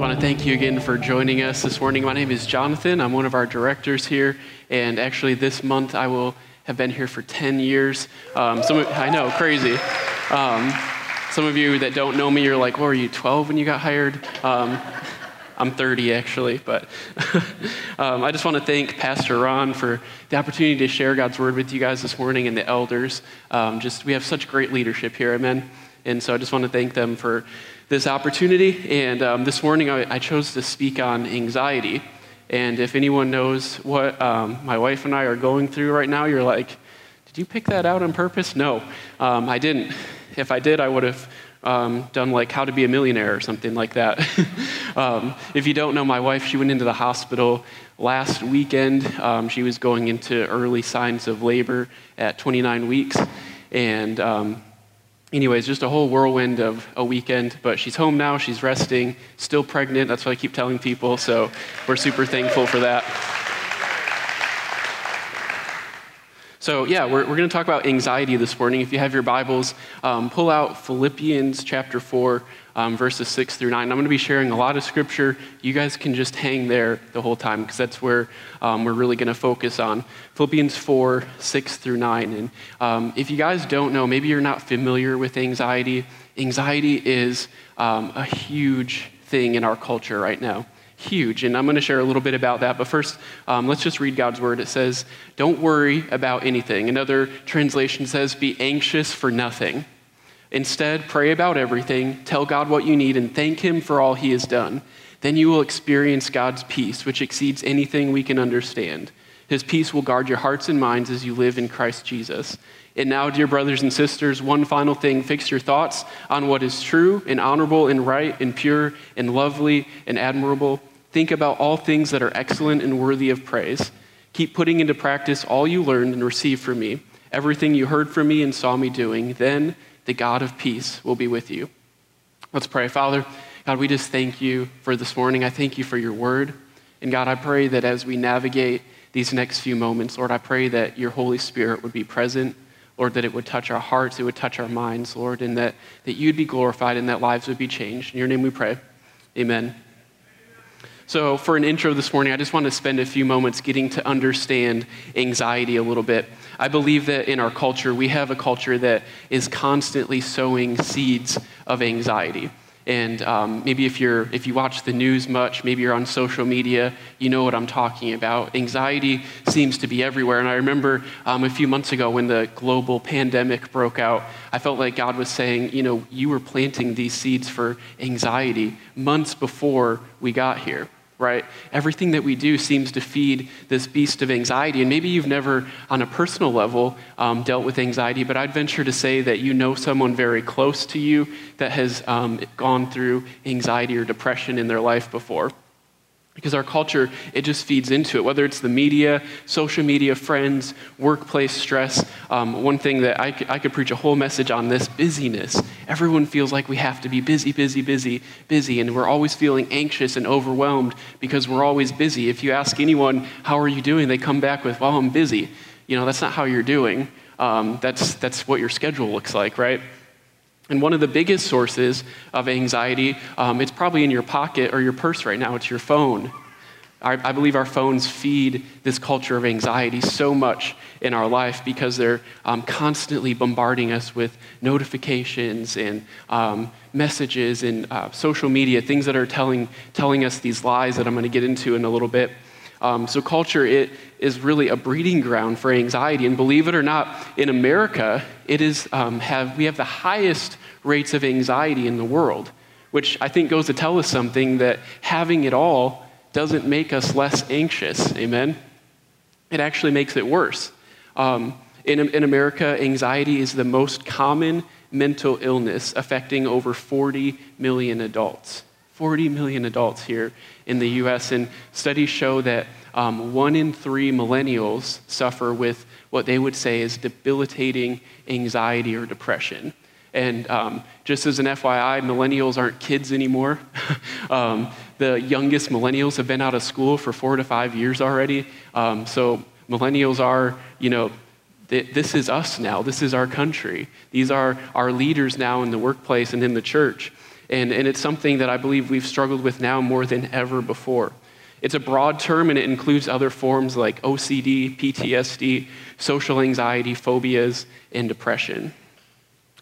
I want to thank you again for joining us this morning. My name is Jonathan. I'm one of our directors here, and actually, this month I will have been here for 10 years. Um, some, I know, crazy. Um, some of you that don't know me, you're like, "Well, were you 12 when you got hired?" Um, I'm 30 actually, but um, I just want to thank Pastor Ron for the opportunity to share God's word with you guys this morning and the elders. Um, just we have such great leadership here, amen. And so I just want to thank them for this opportunity. And um, this morning I, I, chose to speak on anxiety. And if anyone knows what um, my wife and I are going through right now, you're like, did you pick that out on purpose? No, um, I didn't. If I did, I would have um, done like How to Be a Millionaire or something like that. um, if you don't know my wife, she went into the hospital last weekend. Um, she was going into early signs of labor at 29 weeks. And um, anyways, just a whole whirlwind of a weekend. But she's home now, she's resting, still pregnant. That's what I keep telling people. So we're super thankful for that. So, yeah, we're, we're going to talk about anxiety this morning. If you have your Bibles, um, pull out Philippians chapter 4, um, verses 6 through 9. I'm going to be sharing a lot of scripture. You guys can just hang there the whole time because that's where um, we're really going to focus on. Philippians 4, 6 through 9. And um, if you guys don't know, maybe you're not familiar with anxiety, anxiety is um, a huge thing in our culture right now huge. And I'm going to share a little bit about that. But first, um, let's just read God's word. It says, Don't worry about anything. Another translation says, Be anxious for nothing. Instead, pray about everything, tell God what you need, and thank Him for all He has done. Then you will experience God's peace, which exceeds anything we can understand. His peace will guard your hearts and minds as you live in Christ Jesus. And now, dear brothers and sisters, one final thing fix your thoughts on what is true and honorable and right and pure and lovely and admirable. Think about all things that are excellent and worthy of praise. Keep putting into practice all you learned and received from me, everything you heard from me and saw me doing. Then the God of peace will be with you. Let's pray. Father, God, we just thank you for this morning. I thank you for your word. And God, I pray that as we navigate these next few moments, Lord, I pray that your Holy Spirit would be present. Lord, that it would touch our hearts, it would touch our minds, Lord, and that, that you'd be glorified and that lives would be changed. In your name we pray. Amen. So, for an intro this morning, I just want to spend a few moments getting to understand anxiety a little bit. I believe that in our culture, we have a culture that is constantly sowing seeds of anxiety. And um, maybe if, you're, if you watch the news much, maybe you're on social media, you know what I'm talking about. Anxiety seems to be everywhere. And I remember um, a few months ago when the global pandemic broke out, I felt like God was saying, you know, you were planting these seeds for anxiety months before we got here right? Everything that we do seems to feed this beast of anxiety. And maybe you've never, on a personal level, um, dealt with anxiety, but I'd venture to say that you know someone very close to you that has um, gone through anxiety or depression in their life before. Because our culture, it just feeds into it, whether it's the media, social media, friends, workplace stress. Um, one thing that I could, I could preach a whole message on this busyness. Everyone feels like we have to be busy, busy, busy, busy, and we're always feeling anxious and overwhelmed because we're always busy. If you ask anyone, How are you doing? they come back with, Well, I'm busy. You know, that's not how you're doing. Um, that's, that's what your schedule looks like, right? And one of the biggest sources of anxiety, um, it's probably in your pocket or your purse right now, it's your phone. I, I, believe our phones feed this culture of anxiety so much in our life because they're um, constantly bombarding us with notifications and um, messages and uh, social media, things that are telling, telling us these lies that I'm going to get into in a little bit. Um, so culture it is really a breeding ground for anxiety, and believe it or not, in America, it is um, have we have the highest rates of anxiety in the world, which I think goes to tell us something that having it all doesn't make us less anxious. Amen. It actually makes it worse. Um, in, in America, anxiety is the most common mental illness affecting over 40 million adults. 40 million adults here in the US, and studies show that um, one in three millennials suffer with what they would say is debilitating anxiety or depression. And um, just as an FYI, millennials aren't kids anymore. um, the youngest millennials have been out of school for four to five years already. Um, so millennials are, you know, th- this is us now. This is our country. These are our leaders now in the workplace and in the church. And, and it's something that I believe we've struggled with now more than ever before. It's a broad term and it includes other forms like OCD, PTSD, social anxiety, phobias, and depression.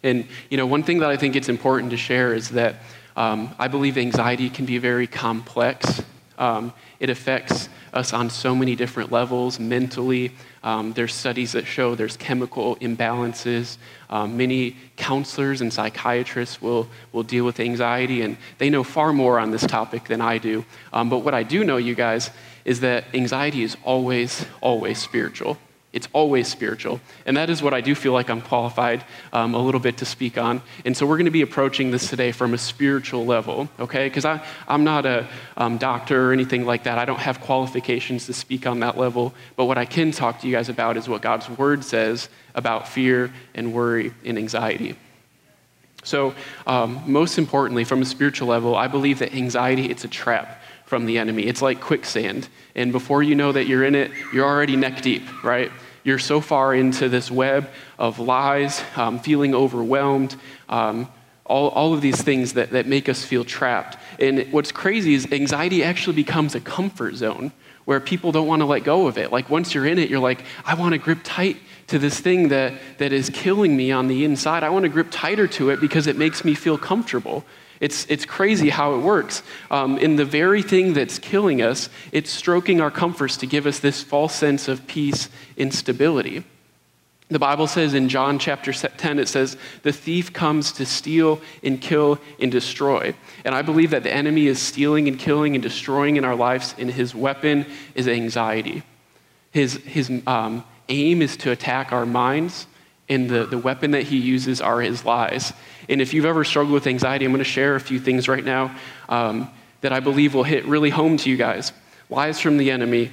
And you know, one thing that I think it's important to share is that um, I believe anxiety can be very complex. Um, it affects us on so many different levels mentally. Um, there's studies that show there's chemical imbalances. Um, many counselors and psychiatrists will, will deal with anxiety, and they know far more on this topic than I do. Um, but what I do know, you guys, is that anxiety is always, always spiritual. It's always spiritual. And that is what I do feel like I'm qualified um, a little bit to speak on. And so we're going to be approaching this today from a spiritual level, okay? Because I'm not a um, doctor or anything like that. I don't have qualifications to speak on that level. But what I can talk to you guys about is what God's word says about fear and worry and anxiety. So, um, most importantly, from a spiritual level, I believe that anxiety, it's a trap from the enemy. It's like quicksand. And before you know that you're in it, you're already neck deep, right? You're so far into this web of lies, um, feeling overwhelmed, um, all, all of these things that, that make us feel trapped. And what's crazy is anxiety actually becomes a comfort zone where people don't want to let go of it. Like once you're in it, you're like, I want to grip tight to this thing that, that is killing me on the inside. I want to grip tighter to it because it makes me feel comfortable. It's, it's crazy how it works. Um, in the very thing that's killing us, it's stroking our comforts to give us this false sense of peace and stability. The Bible says in John chapter 10, it says, The thief comes to steal and kill and destroy. And I believe that the enemy is stealing and killing and destroying in our lives, and his weapon is anxiety. His, his um, aim is to attack our minds, and the, the weapon that he uses are his lies. And if you've ever struggled with anxiety, I'm going to share a few things right now um, that I believe will hit really home to you guys. Lies from the enemy.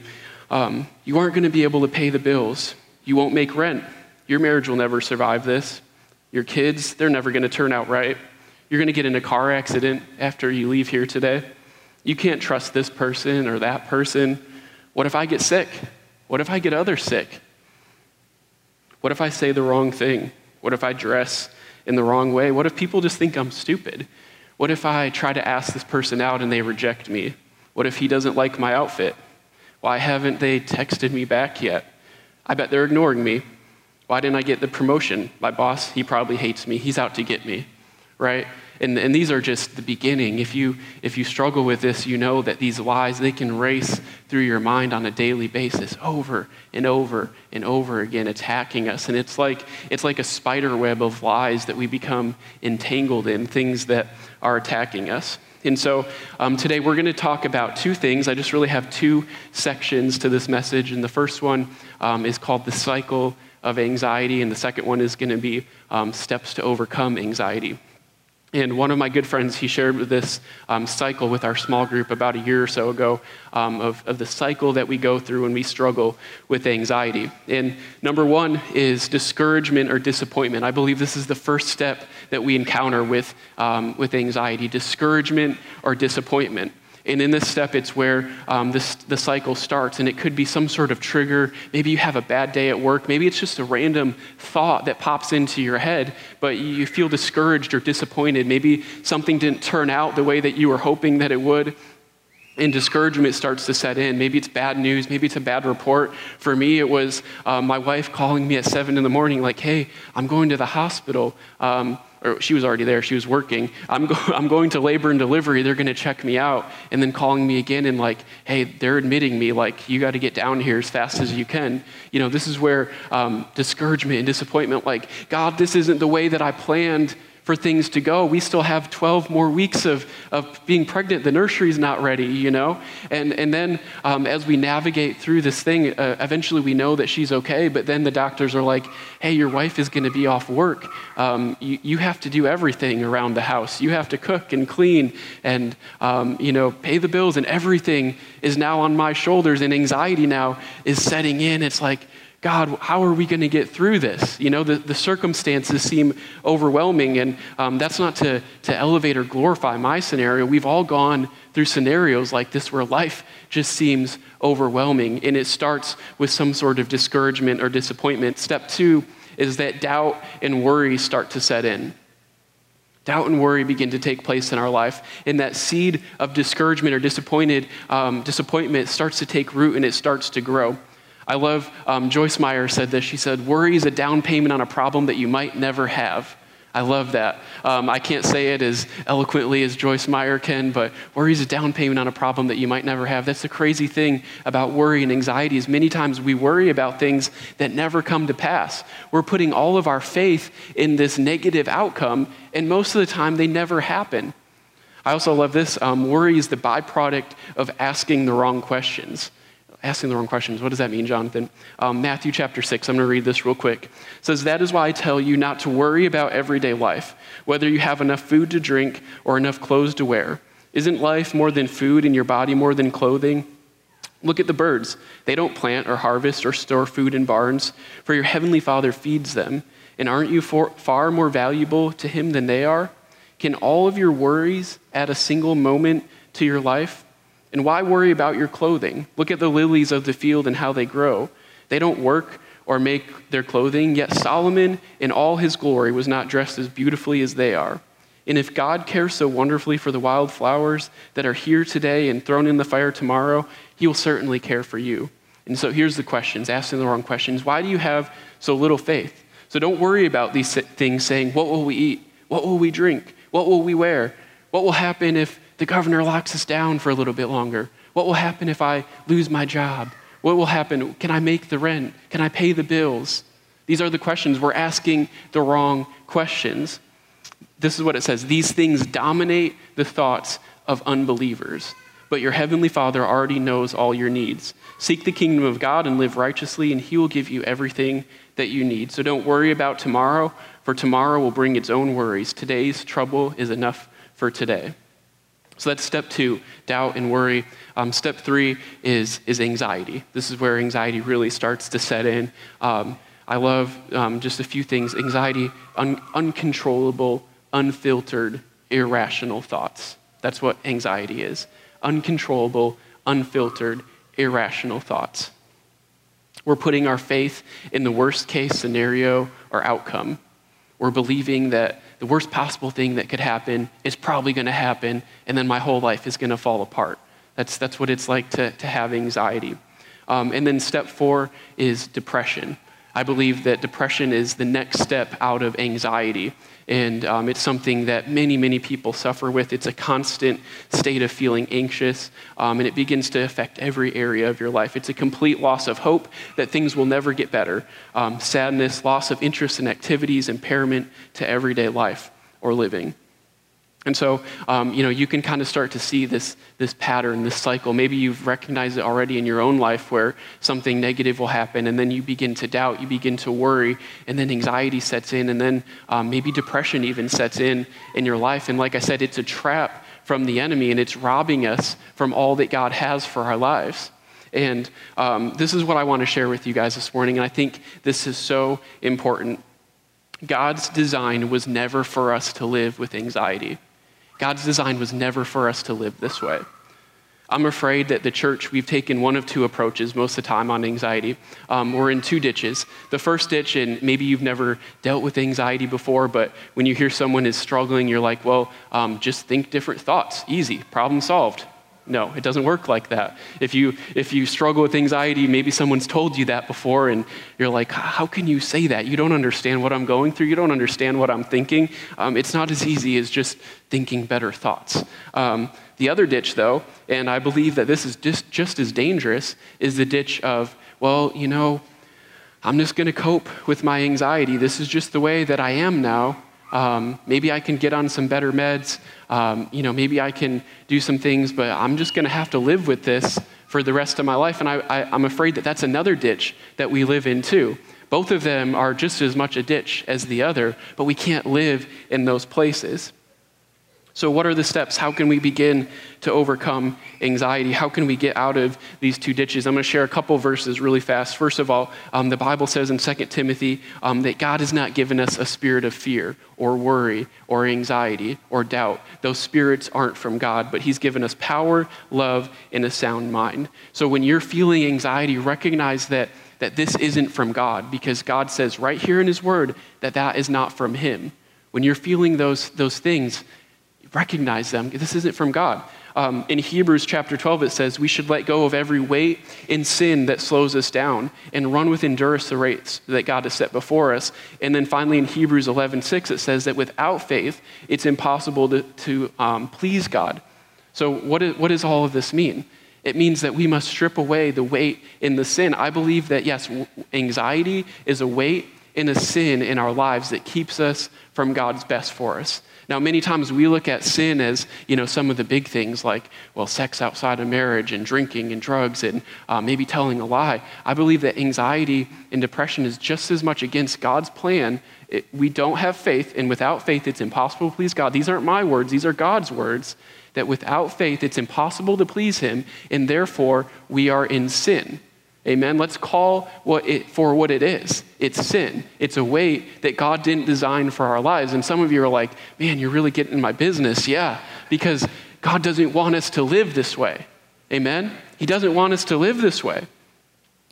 Um, you aren't going to be able to pay the bills. You won't make rent. Your marriage will never survive this. Your kids, they're never going to turn out right. You're going to get in a car accident after you leave here today. You can't trust this person or that person. What if I get sick? What if I get others sick? What if I say the wrong thing? What if I dress in the wrong way? What if people just think I'm stupid? What if I try to ask this person out and they reject me? What if he doesn't like my outfit? Why haven't they texted me back yet? I bet they're ignoring me. Why didn't I get the promotion? My boss, he probably hates me. He's out to get me, right? And, and these are just the beginning. If you, if you struggle with this, you know that these lies, they can race through your mind on a daily basis over and over and over again, attacking us. And it's like, it's like a spider web of lies that we become entangled in, things that are attacking us. And so um, today we're going to talk about two things. I just really have two sections to this message. And the first one um, is called the cycle of anxiety, and the second one is going to be um, steps to overcome anxiety. And one of my good friends, he shared this um, cycle with our small group about a year or so ago um, of, of the cycle that we go through when we struggle with anxiety. And number one is discouragement or disappointment. I believe this is the first step that we encounter with, um, with anxiety discouragement or disappointment. And in this step, it's where um, this, the cycle starts. And it could be some sort of trigger. Maybe you have a bad day at work. Maybe it's just a random thought that pops into your head, but you feel discouraged or disappointed. Maybe something didn't turn out the way that you were hoping that it would and discouragement starts to set in. Maybe it's bad news. Maybe it's a bad report. For me, it was uh, my wife calling me at seven in the morning, like, hey, I'm going to the hospital. Um, or she was already there, she was working. I'm, go- I'm going to labor and delivery, they're going to check me out. And then calling me again and like, hey, they're admitting me, like, you got to get down here as fast as you can. You know, this is where um, discouragement and disappointment, like, God, this isn't the way that I planned for things to go. We still have 12 more weeks of, of being pregnant. The nursery's not ready, you know? And, and then um, as we navigate through this thing, uh, eventually we know that she's okay, but then the doctors are like, hey, your wife is going to be off work. Um, you, you have to do everything around the house. You have to cook and clean and, um, you know, pay the bills, and everything is now on my shoulders, and anxiety now is setting in. It's like, God, how are we going to get through this? You know, the, the circumstances seem overwhelming, and um, that's not to, to elevate or glorify my scenario. We've all gone through scenarios like this where life just seems overwhelming, and it starts with some sort of discouragement or disappointment. Step two is that doubt and worry start to set in. Doubt and worry begin to take place in our life, and that seed of discouragement or disappointed um, disappointment starts to take root and it starts to grow. I love, um, Joyce Meyer said this. She said, Worry is a down payment on a problem that you might never have. I love that. Um, I can't say it as eloquently as Joyce Meyer can, but worry is a down payment on a problem that you might never have. That's the crazy thing about worry and anxiety is many times we worry about things that never come to pass. We're putting all of our faith in this negative outcome, and most of the time they never happen. I also love this. Um, worry is the byproduct of asking the wrong questions asking the wrong questions. What does that mean, Jonathan? Um, Matthew chapter 6, I'm going to read this real quick. It says, That is why I tell you not to worry about everyday life, whether you have enough food to drink or enough clothes to wear. Isn't life more than food and your body more than clothing? Look at the birds. They don't plant or harvest or store food in barns, for your heavenly Father feeds them. And aren't you for, far more valuable to Him than they are? Can all of your worries add a single moment to your life? And why worry about your clothing? Look at the lilies of the field and how they grow. They don't work or make their clothing, yet Solomon in all his glory was not dressed as beautifully as they are. And if God cares so wonderfully for the wild flowers that are here today and thrown in the fire tomorrow, he will certainly care for you. And so here's the questions, asking the wrong questions. Why do you have so little faith? So don't worry about these things saying, What will we eat? What will we drink? What will we wear? What will happen if the governor locks us down for a little bit longer? What will happen if I lose my job? What will happen? Can I make the rent? Can I pay the bills? These are the questions. We're asking the wrong questions. This is what it says These things dominate the thoughts of unbelievers. But your heavenly Father already knows all your needs. Seek the kingdom of God and live righteously, and He will give you everything that you need. So don't worry about tomorrow, for tomorrow will bring its own worries. Today's trouble is enough for today. So that's step two doubt and worry. Um, step three is, is anxiety. This is where anxiety really starts to set in. Um, I love um, just a few things anxiety, un- uncontrollable, unfiltered, irrational thoughts. That's what anxiety is uncontrollable, unfiltered, irrational thoughts. We're putting our faith in the worst case scenario or outcome. We're believing that the worst possible thing that could happen is probably going to happen, and then my whole life is going to fall apart. That's, that's what it's like to, to have anxiety. Um, and then step four is depression. I believe that depression is the next step out of anxiety. And um, it's something that many, many people suffer with. It's a constant state of feeling anxious, um, and it begins to affect every area of your life. It's a complete loss of hope that things will never get better. Um, sadness, loss of interest in activities, impairment to everyday life or living. And so, um, you know, you can kind of start to see this, this pattern, this cycle. Maybe you've recognized it already in your own life where something negative will happen, and then you begin to doubt, you begin to worry, and then anxiety sets in, and then um, maybe depression even sets in in your life. And like I said, it's a trap from the enemy, and it's robbing us from all that God has for our lives. And um, this is what I want to share with you guys this morning, and I think this is so important. God's design was never for us to live with anxiety. God's design was never for us to live this way. I'm afraid that the church, we've taken one of two approaches most of the time on anxiety. Um, we're in two ditches. The first ditch, and maybe you've never dealt with anxiety before, but when you hear someone is struggling, you're like, well, um, just think different thoughts. Easy, problem solved. No, it doesn't work like that. If you, if you struggle with anxiety, maybe someone's told you that before, and you're like, how can you say that? You don't understand what I'm going through. You don't understand what I'm thinking. Um, it's not as easy as just thinking better thoughts. Um, the other ditch, though, and I believe that this is just, just as dangerous, is the ditch of, well, you know, I'm just going to cope with my anxiety. This is just the way that I am now. Um, maybe I can get on some better meds. Um, you know, maybe I can do some things, but I'm just going to have to live with this for the rest of my life. And I, I, I'm afraid that that's another ditch that we live in too. Both of them are just as much a ditch as the other, but we can't live in those places. So, what are the steps? How can we begin to overcome anxiety? How can we get out of these two ditches? I'm going to share a couple verses really fast. First of all, um, the Bible says in 2 Timothy um, that God has not given us a spirit of fear or worry or anxiety or doubt. Those spirits aren't from God, but He's given us power, love, and a sound mind. So, when you're feeling anxiety, recognize that that this isn't from God because God says right here in His Word that that is not from Him. When you're feeling those, those things, recognize them. This isn't from God. Um, in Hebrews chapter 12, it says, We should let go of every weight and sin that slows us down and run with endurance the race that God has set before us. And then finally in Hebrews 11, 6, it says that without faith, it's impossible to, to um, please God. So, what, is, what does all of this mean? It means that we must strip away the weight in the sin. I believe that, yes, anxiety is a weight and a sin in our lives that keeps us from God's best for us. Now, many times we look at sin as, you know, some of the big things like, well, sex outside of marriage and drinking and drugs and uh, maybe telling a lie. I believe that anxiety and depression is just as much against God's plan. It, we don't have faith, and without faith, it's impossible to please God. These aren't my words, these are God's words. That without faith, it's impossible to please Him, and therefore we are in sin. Amen. Let's call what it for what it is. It's sin. It's a weight that God didn't design for our lives. And some of you are like, man, you're really getting in my business. Yeah, because God doesn't want us to live this way. Amen. He doesn't want us to live this way.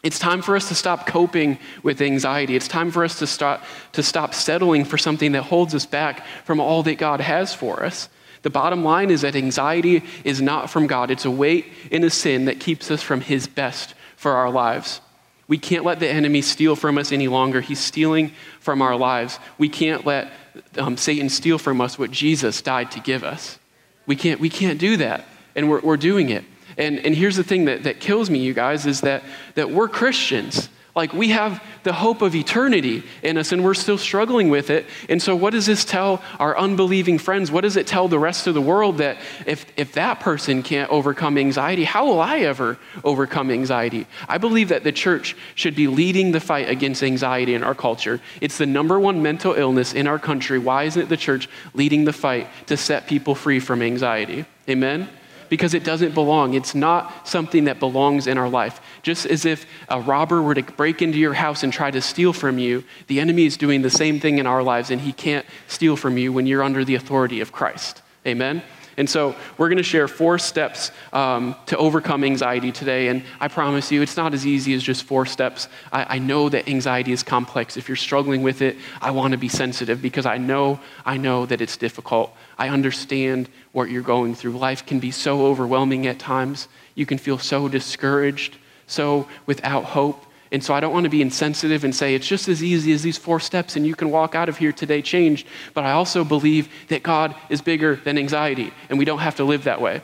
It's time for us to stop coping with anxiety. It's time for us to stop, to stop settling for something that holds us back from all that God has for us. The bottom line is that anxiety is not from God. It's a weight in a sin that keeps us from His best for our lives. We can't let the enemy steal from us any longer. He's stealing from our lives. We can't let um, Satan steal from us what Jesus died to give us. We can't, we can't do that, and we're, we're doing it. And, and here's the thing that, that kills me, you guys, is that, that we're Christians. Like we have the hope of eternity in us and we're still struggling with it. And so, what does this tell our unbelieving friends? What does it tell the rest of the world that if, if that person can't overcome anxiety, how will I ever overcome anxiety? I believe that the church should be leading the fight against anxiety in our culture. It's the number one mental illness in our country. Why isn't the church leading the fight to set people free from anxiety? Amen? Because it doesn't belong. It's not something that belongs in our life. Just as if a robber were to break into your house and try to steal from you, the enemy is doing the same thing in our lives, and he can't steal from you when you're under the authority of Christ. Amen? And so we're going to share four steps um, to overcome anxiety today. And I promise you, it's not as easy as just four steps. I, I know that anxiety is complex. If you're struggling with it, I want to be sensitive because I know, I know that it's difficult. I understand what you're going through. Life can be so overwhelming at times. You can feel so discouraged, so without hope. And so I don't want to be insensitive and say it's just as easy as these four steps and you can walk out of here today changed. But I also believe that God is bigger than anxiety and we don't have to live that way.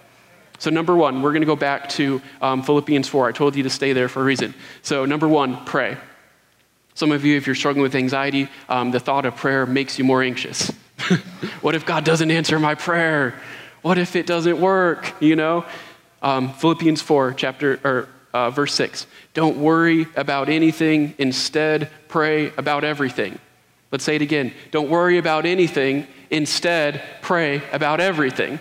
So, number one, we're going to go back to um, Philippians 4. I told you to stay there for a reason. So, number one, pray. Some of you, if you're struggling with anxiety, um, the thought of prayer makes you more anxious. what if God doesn't answer my prayer? What if it doesn't work? You know? Um, Philippians 4, chapter, or uh, verse 6. Don't worry about anything, instead, pray about everything. Let's say it again. Don't worry about anything, instead, pray about everything.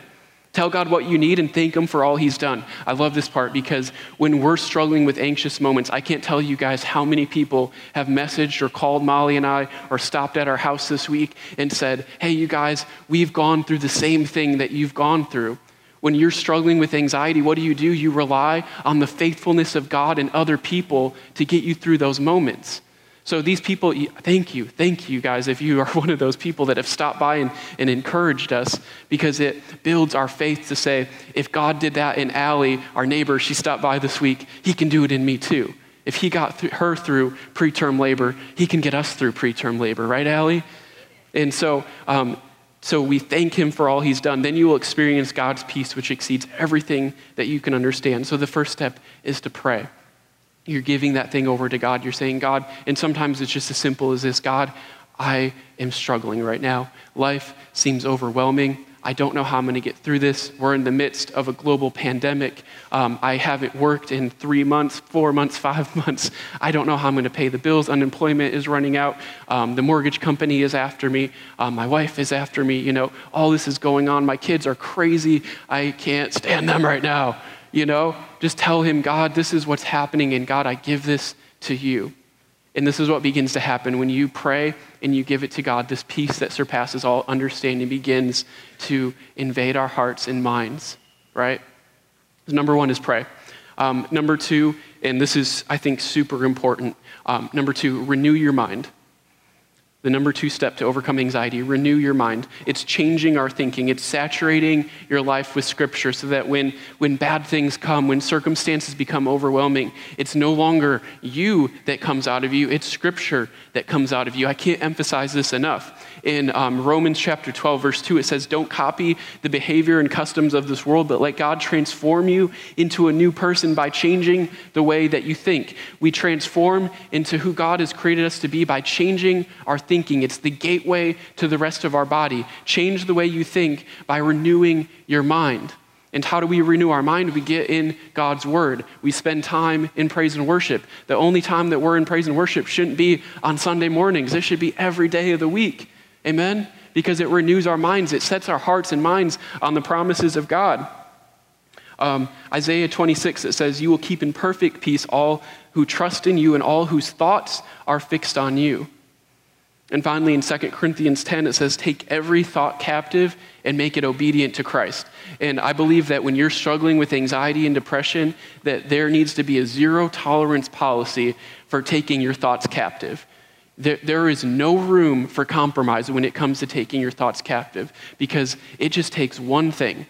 Tell God what you need and thank Him for all He's done. I love this part because when we're struggling with anxious moments, I can't tell you guys how many people have messaged or called Molly and I or stopped at our house this week and said, Hey, you guys, we've gone through the same thing that you've gone through. When you're struggling with anxiety, what do you do? You rely on the faithfulness of God and other people to get you through those moments. So, these people, thank you, thank you guys, if you are one of those people that have stopped by and, and encouraged us, because it builds our faith to say, if God did that in Allie, our neighbor, she stopped by this week, he can do it in me too. If he got th- her through preterm labor, he can get us through preterm labor, right, Allie? And so, um, so we thank him for all he's done. Then you will experience God's peace, which exceeds everything that you can understand. So the first step is to pray. You're giving that thing over to God. You're saying, God, and sometimes it's just as simple as this God, I am struggling right now. Life seems overwhelming. I don't know how I'm going to get through this. We're in the midst of a global pandemic. Um, I haven't worked in three months, four months, five months. I don't know how I'm going to pay the bills. Unemployment is running out. Um, the mortgage company is after me. Um, my wife is after me. You know, all this is going on. My kids are crazy. I can't stand them right now. You know, just tell him, God, this is what's happening, and God, I give this to you. And this is what begins to happen when you pray and you give it to God. This peace that surpasses all understanding begins to invade our hearts and minds, right? Number one is pray. Um, number two, and this is, I think, super important. Um, number two, renew your mind. The number two step to overcome anxiety, renew your mind. It's changing our thinking. It's saturating your life with scripture so that when, when bad things come, when circumstances become overwhelming, it's no longer you that comes out of you, it's scripture that comes out of you. I can't emphasize this enough. In um, Romans chapter 12, verse 2, it says, Don't copy the behavior and customs of this world, but let God transform you into a new person by changing the way that you think. We transform into who God has created us to be by changing our thinking. It's the gateway to the rest of our body. Change the way you think by renewing your mind. And how do we renew our mind? We get in God's Word. We spend time in praise and worship. The only time that we're in praise and worship shouldn't be on Sunday mornings, it should be every day of the week. Amen? Because it renews our minds, it sets our hearts and minds on the promises of God. Um, Isaiah 26, it says, You will keep in perfect peace all who trust in you and all whose thoughts are fixed on you. And finally, in 2 Corinthians 10, it says, Take every thought captive and make it obedient to Christ. And I believe that when you're struggling with anxiety and depression, that there needs to be a zero tolerance policy for taking your thoughts captive. There, there is no room for compromise when it comes to taking your thoughts captive because it just takes one thing,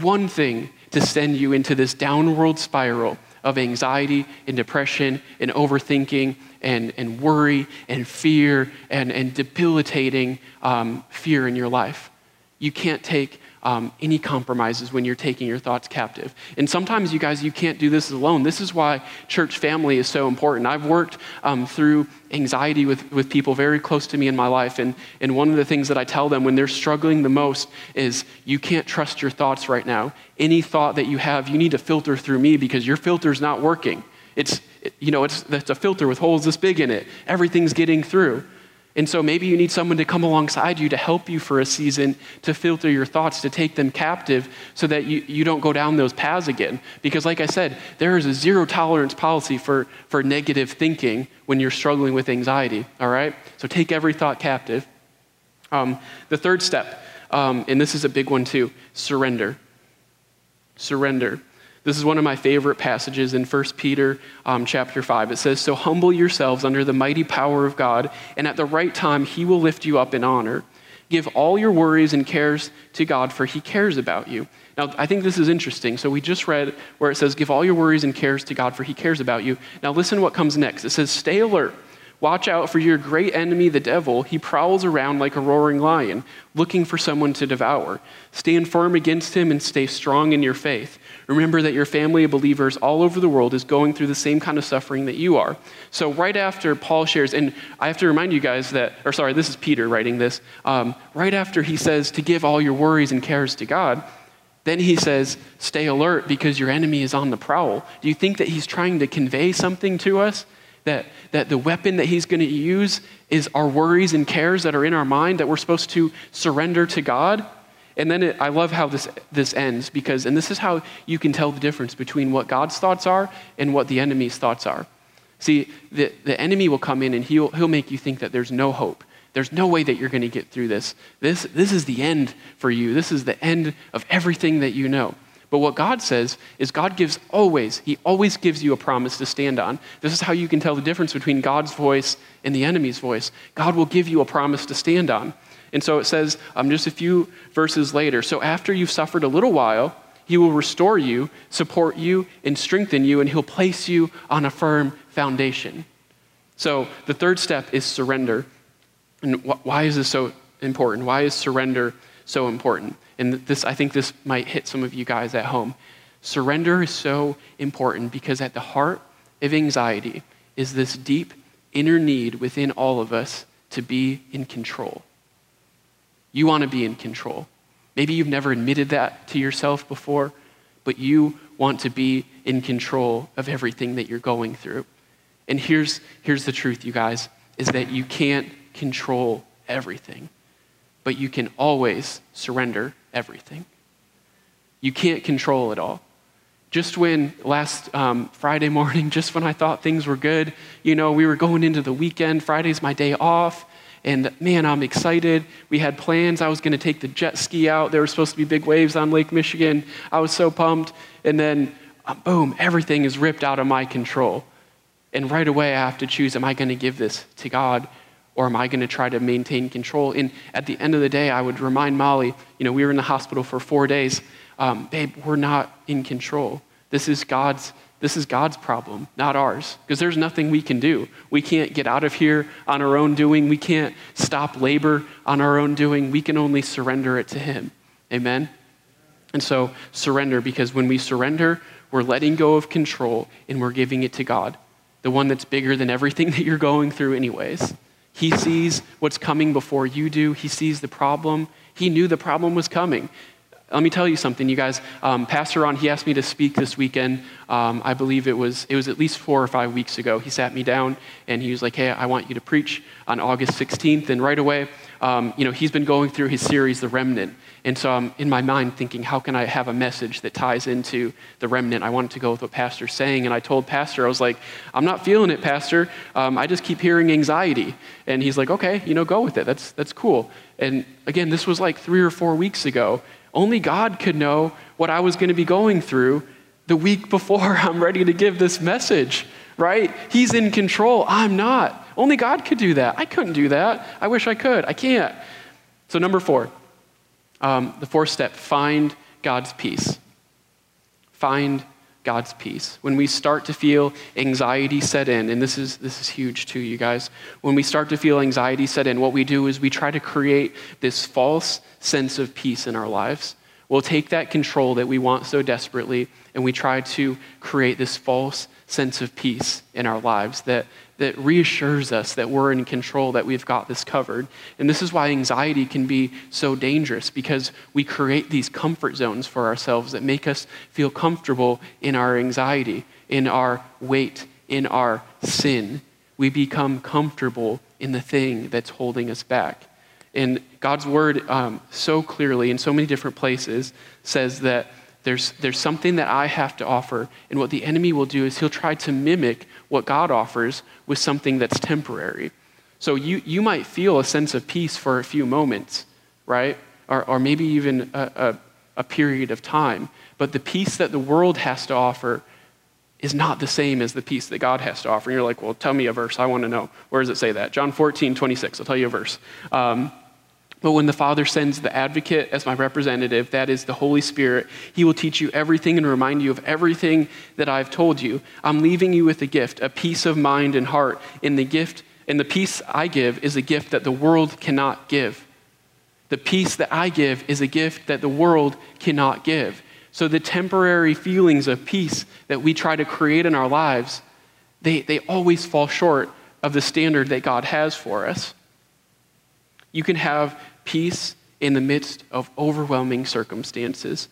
one thing to send you into this downward spiral of anxiety and depression and overthinking and, and worry and fear and, and debilitating um, fear in your life. You can't take um, any compromises when you're taking your thoughts captive. And sometimes, you guys, you can't do this alone. This is why church family is so important. I've worked um, through anxiety with, with people very close to me in my life. And, and one of the things that I tell them when they're struggling the most is you can't trust your thoughts right now. Any thought that you have, you need to filter through me because your filter's not working. It's, you know, it's, it's a filter with holes this big in it. Everything's getting through. And so maybe you need someone to come alongside you to help you for a season to filter your thoughts, to take them captive so that you, you don't go down those paths again. Because, like I said, there is a zero tolerance policy for, for negative thinking when you're struggling with anxiety, all right? So take every thought captive. Um, the third step, um, and this is a big one too surrender. Surrender. This is one of my favorite passages in 1 Peter um, chapter 5. It says, So humble yourselves under the mighty power of God, and at the right time he will lift you up in honor. Give all your worries and cares to God, for he cares about you. Now, I think this is interesting. So we just read where it says, Give all your worries and cares to God, for he cares about you. Now, listen what comes next. It says, Stay alert. Watch out for your great enemy, the devil. He prowls around like a roaring lion, looking for someone to devour. Stand firm against him and stay strong in your faith. Remember that your family of believers all over the world is going through the same kind of suffering that you are. So, right after Paul shares, and I have to remind you guys that, or sorry, this is Peter writing this, um, right after he says to give all your worries and cares to God, then he says, stay alert because your enemy is on the prowl. Do you think that he's trying to convey something to us? That, that the weapon that he's going to use is our worries and cares that are in our mind that we're supposed to surrender to God? And then it, I love how this, this ends because, and this is how you can tell the difference between what God's thoughts are and what the enemy's thoughts are. See, the, the enemy will come in and he'll, he'll make you think that there's no hope. There's no way that you're going to get through this. this. This is the end for you. This is the end of everything that you know. But what God says is God gives always, He always gives you a promise to stand on. This is how you can tell the difference between God's voice and the enemy's voice. God will give you a promise to stand on. And so it says um, just a few verses later so after you've suffered a little while, he will restore you, support you, and strengthen you, and he'll place you on a firm foundation. So the third step is surrender. And wh- why is this so important? Why is surrender so important? And this, I think this might hit some of you guys at home. Surrender is so important because at the heart of anxiety is this deep inner need within all of us to be in control. You want to be in control. Maybe you've never admitted that to yourself before, but you want to be in control of everything that you're going through. And here's, here's the truth, you guys, is that you can't control everything, but you can always surrender everything. You can't control it all. Just when last um, Friday morning, just when I thought things were good, you know, we were going into the weekend. Friday's my day off. And man, I'm excited. We had plans. I was going to take the jet ski out. There were supposed to be big waves on Lake Michigan. I was so pumped. And then, uh, boom, everything is ripped out of my control. And right away, I have to choose am I going to give this to God or am I going to try to maintain control? And at the end of the day, I would remind Molly, you know, we were in the hospital for four days. Um, babe, we're not in control. This is God's this is God's problem, not ours, because there's nothing we can do. We can't get out of here on our own doing. We can't stop labor on our own doing. We can only surrender it to Him. Amen? And so, surrender, because when we surrender, we're letting go of control and we're giving it to God, the one that's bigger than everything that you're going through, anyways. He sees what's coming before you do, He sees the problem. He knew the problem was coming. Let me tell you something, you guys. Um, Pastor Ron, he asked me to speak this weekend. Um, I believe it was, it was at least four or five weeks ago. He sat me down and he was like, hey, I want you to preach on August 16th. And right away, um, you know, he's been going through his series, The Remnant. And so I'm in my mind thinking, how can I have a message that ties into the remnant? I wanted to go with what Pastor's saying. And I told Pastor, I was like, I'm not feeling it, Pastor. Um, I just keep hearing anxiety. And he's like, okay, you know, go with it. That's, that's cool. And again, this was like three or four weeks ago. Only God could know what I was going to be going through the week before I'm ready to give this message, right? He's in control. I'm not. Only God could do that. I couldn't do that. I wish I could. I can't. So, number four, um, the fourth step find God's peace. Find God's peace. When we start to feel anxiety set in, and this is, this is huge too, you guys. When we start to feel anxiety set in, what we do is we try to create this false sense of peace in our lives. We'll take that control that we want so desperately and we try to create this false sense of peace in our lives that, that reassures us that we're in control, that we've got this covered. And this is why anxiety can be so dangerous because we create these comfort zones for ourselves that make us feel comfortable in our anxiety, in our weight, in our sin. We become comfortable in the thing that's holding us back. And God's word, um, so clearly in so many different places, says that there's, there's something that I have to offer. And what the enemy will do is he'll try to mimic what God offers with something that's temporary. So you, you might feel a sense of peace for a few moments, right? Or, or maybe even a, a, a period of time. But the peace that the world has to offer is not the same as the peace that God has to offer. And you're like, well, tell me a verse. I want to know. Where does it say that? John 14, 26. I'll tell you a verse. Um, but when the Father sends the advocate as my representative, that is the Holy Spirit, he will teach you everything and remind you of everything that I've told you. I'm leaving you with a gift, a peace of mind and heart. And the gift and the peace I give is a gift that the world cannot give. The peace that I give is a gift that the world cannot give. So the temporary feelings of peace that we try to create in our lives, they, they always fall short of the standard that God has for us. You can have peace in the midst of overwhelming circumstances.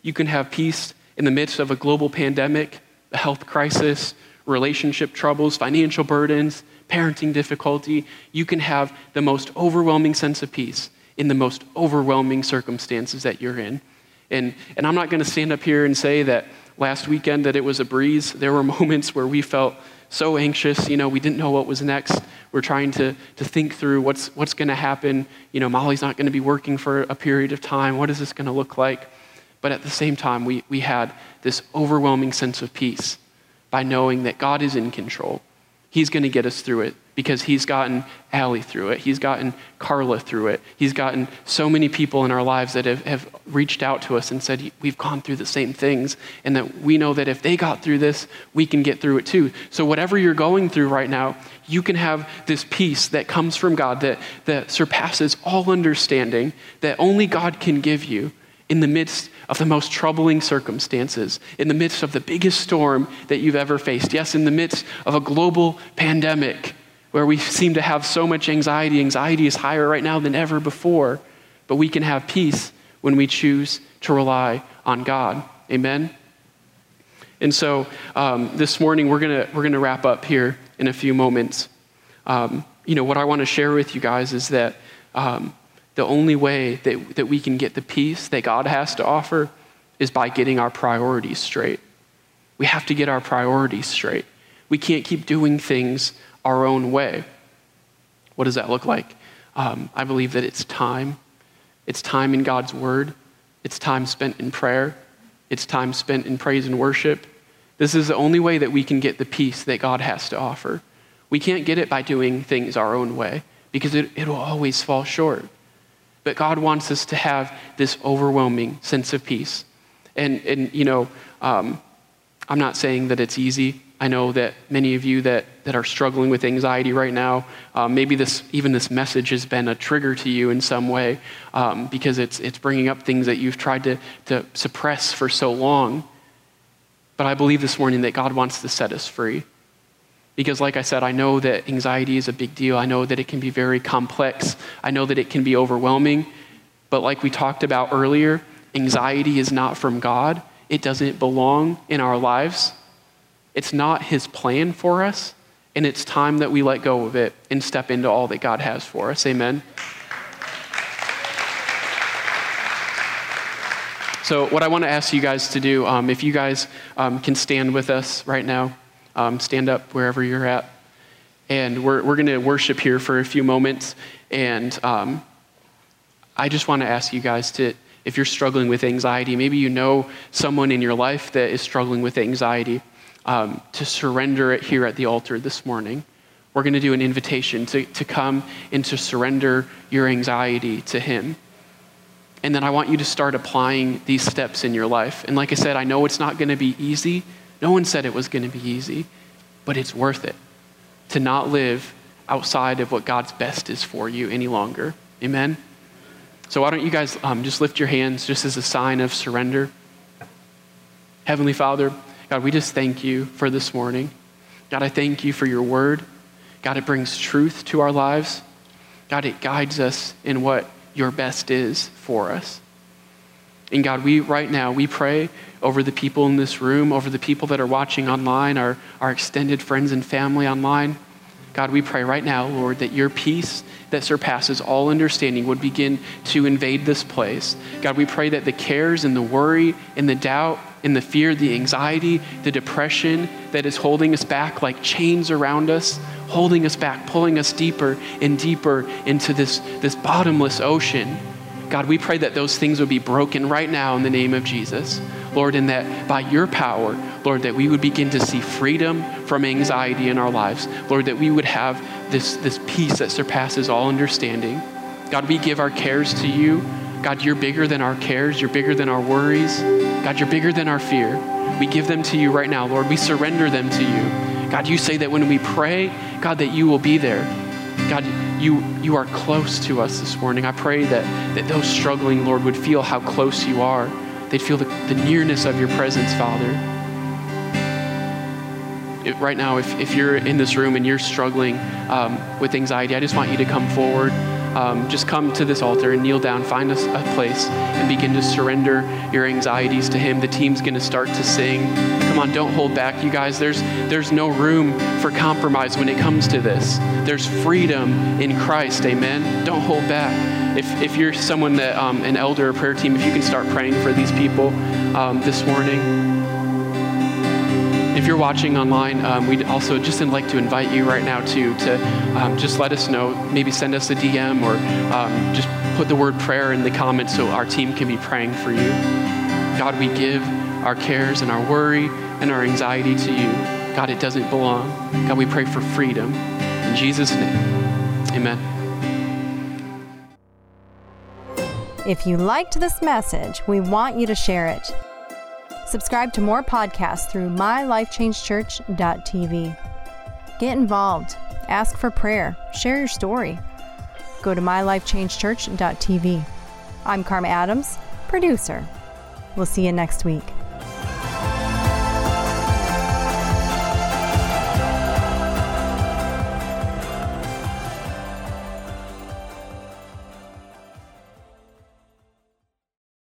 You can have peace in the midst of a global pandemic, a health crisis, relationship troubles, financial burdens, parenting difficulty. You can have the most overwhelming sense of peace in the most overwhelming circumstances that you're in. And, and I'm not going to stand up here and say that last weekend that it was a breeze. There were moments where we felt so anxious. You know, we didn't know what was next. We're trying to, to think through what's, what's going to happen. You know, Molly's not going to be working for a period of time. What is this going to look like? But at the same time, we, we had this overwhelming sense of peace by knowing that God is in control. He's going to get us through it because he's gotten Allie through it. He's gotten Carla through it. He's gotten so many people in our lives that have, have reached out to us and said, We've gone through the same things, and that we know that if they got through this, we can get through it too. So, whatever you're going through right now, you can have this peace that comes from God that, that surpasses all understanding, that only God can give you in the midst of the most troubling circumstances, in the midst of the biggest storm that you've ever faced. Yes, in the midst of a global pandemic where we seem to have so much anxiety. Anxiety is higher right now than ever before, but we can have peace when we choose to rely on God. Amen? And so um, this morning, we're going we're gonna wrap up here in a few moments. Um, you know, what I want to share with you guys is that um, the only way that, that we can get the peace that God has to offer is by getting our priorities straight. We have to get our priorities straight. We can't keep doing things our own way. What does that look like? Um, I believe that it's time. It's time in God's Word. It's time spent in prayer. It's time spent in praise and worship. This is the only way that we can get the peace that God has to offer. We can't get it by doing things our own way because it, it'll always fall short. But God wants us to have this overwhelming sense of peace. And, and you know, um, I'm not saying that it's easy. I know that many of you that, that are struggling with anxiety right now, um, maybe this, even this message has been a trigger to you in some way um, because it's, it's bringing up things that you've tried to, to suppress for so long. But I believe this morning that God wants to set us free. Because, like I said, I know that anxiety is a big deal. I know that it can be very complex. I know that it can be overwhelming. But, like we talked about earlier, anxiety is not from God, it doesn't belong in our lives. It's not His plan for us. And it's time that we let go of it and step into all that God has for us. Amen. So, what I want to ask you guys to do, um, if you guys um, can stand with us right now, um, stand up wherever you're at. And we're, we're going to worship here for a few moments. And um, I just want to ask you guys to, if you're struggling with anxiety, maybe you know someone in your life that is struggling with anxiety, um, to surrender it here at the altar this morning. We're going to do an invitation to, to come and to surrender your anxiety to Him. And then I want you to start applying these steps in your life. And like I said, I know it's not going to be easy. No one said it was going to be easy, but it's worth it to not live outside of what God's best is for you any longer. Amen? So, why don't you guys um, just lift your hands just as a sign of surrender? Heavenly Father, God, we just thank you for this morning. God, I thank you for your word. God, it brings truth to our lives. God, it guides us in what your best is for us. And God, we right now, we pray over the people in this room, over the people that are watching online, our, our extended friends and family online. God, we pray right now, Lord, that your peace that surpasses all understanding would begin to invade this place. God, we pray that the cares and the worry and the doubt and the fear, the anxiety, the depression that is holding us back like chains around us, holding us back, pulling us deeper and deeper into this, this bottomless ocean. God, we pray that those things would be broken right now in the name of Jesus. Lord, and that by your power, Lord, that we would begin to see freedom from anxiety in our lives. Lord, that we would have this, this peace that surpasses all understanding. God, we give our cares to you. God, you're bigger than our cares. You're bigger than our worries. God, you're bigger than our fear. We give them to you right now, Lord. We surrender them to you. God, you say that when we pray, God, that you will be there. God, you, you are close to us this morning. I pray that, that those struggling, Lord, would feel how close you are. They'd feel the, the nearness of your presence, Father. It, right now, if, if you're in this room and you're struggling um, with anxiety, I just want you to come forward um, just come to this altar and kneel down, find us a place, and begin to surrender your anxieties to Him. The team's going to start to sing. Come on, don't hold back, you guys. There's, there's no room for compromise when it comes to this. There's freedom in Christ, amen? Don't hold back. If, if you're someone that, um, an elder or prayer team, if you can start praying for these people um, this morning if you're watching online, um, we'd also just like to invite you right now to to um, just let us know. Maybe send us a DM or um, just put the word prayer in the comments so our team can be praying for you. God, we give our cares and our worry and our anxiety to you. God, it doesn't belong. God, we pray for freedom. In Jesus' name, amen. If you liked this message, we want you to share it. Subscribe to more podcasts through mylifechangechurch.tv. Get involved, ask for prayer, share your story. Go to mylifechangechurch.tv. I'm Karma Adams, producer. We'll see you next week.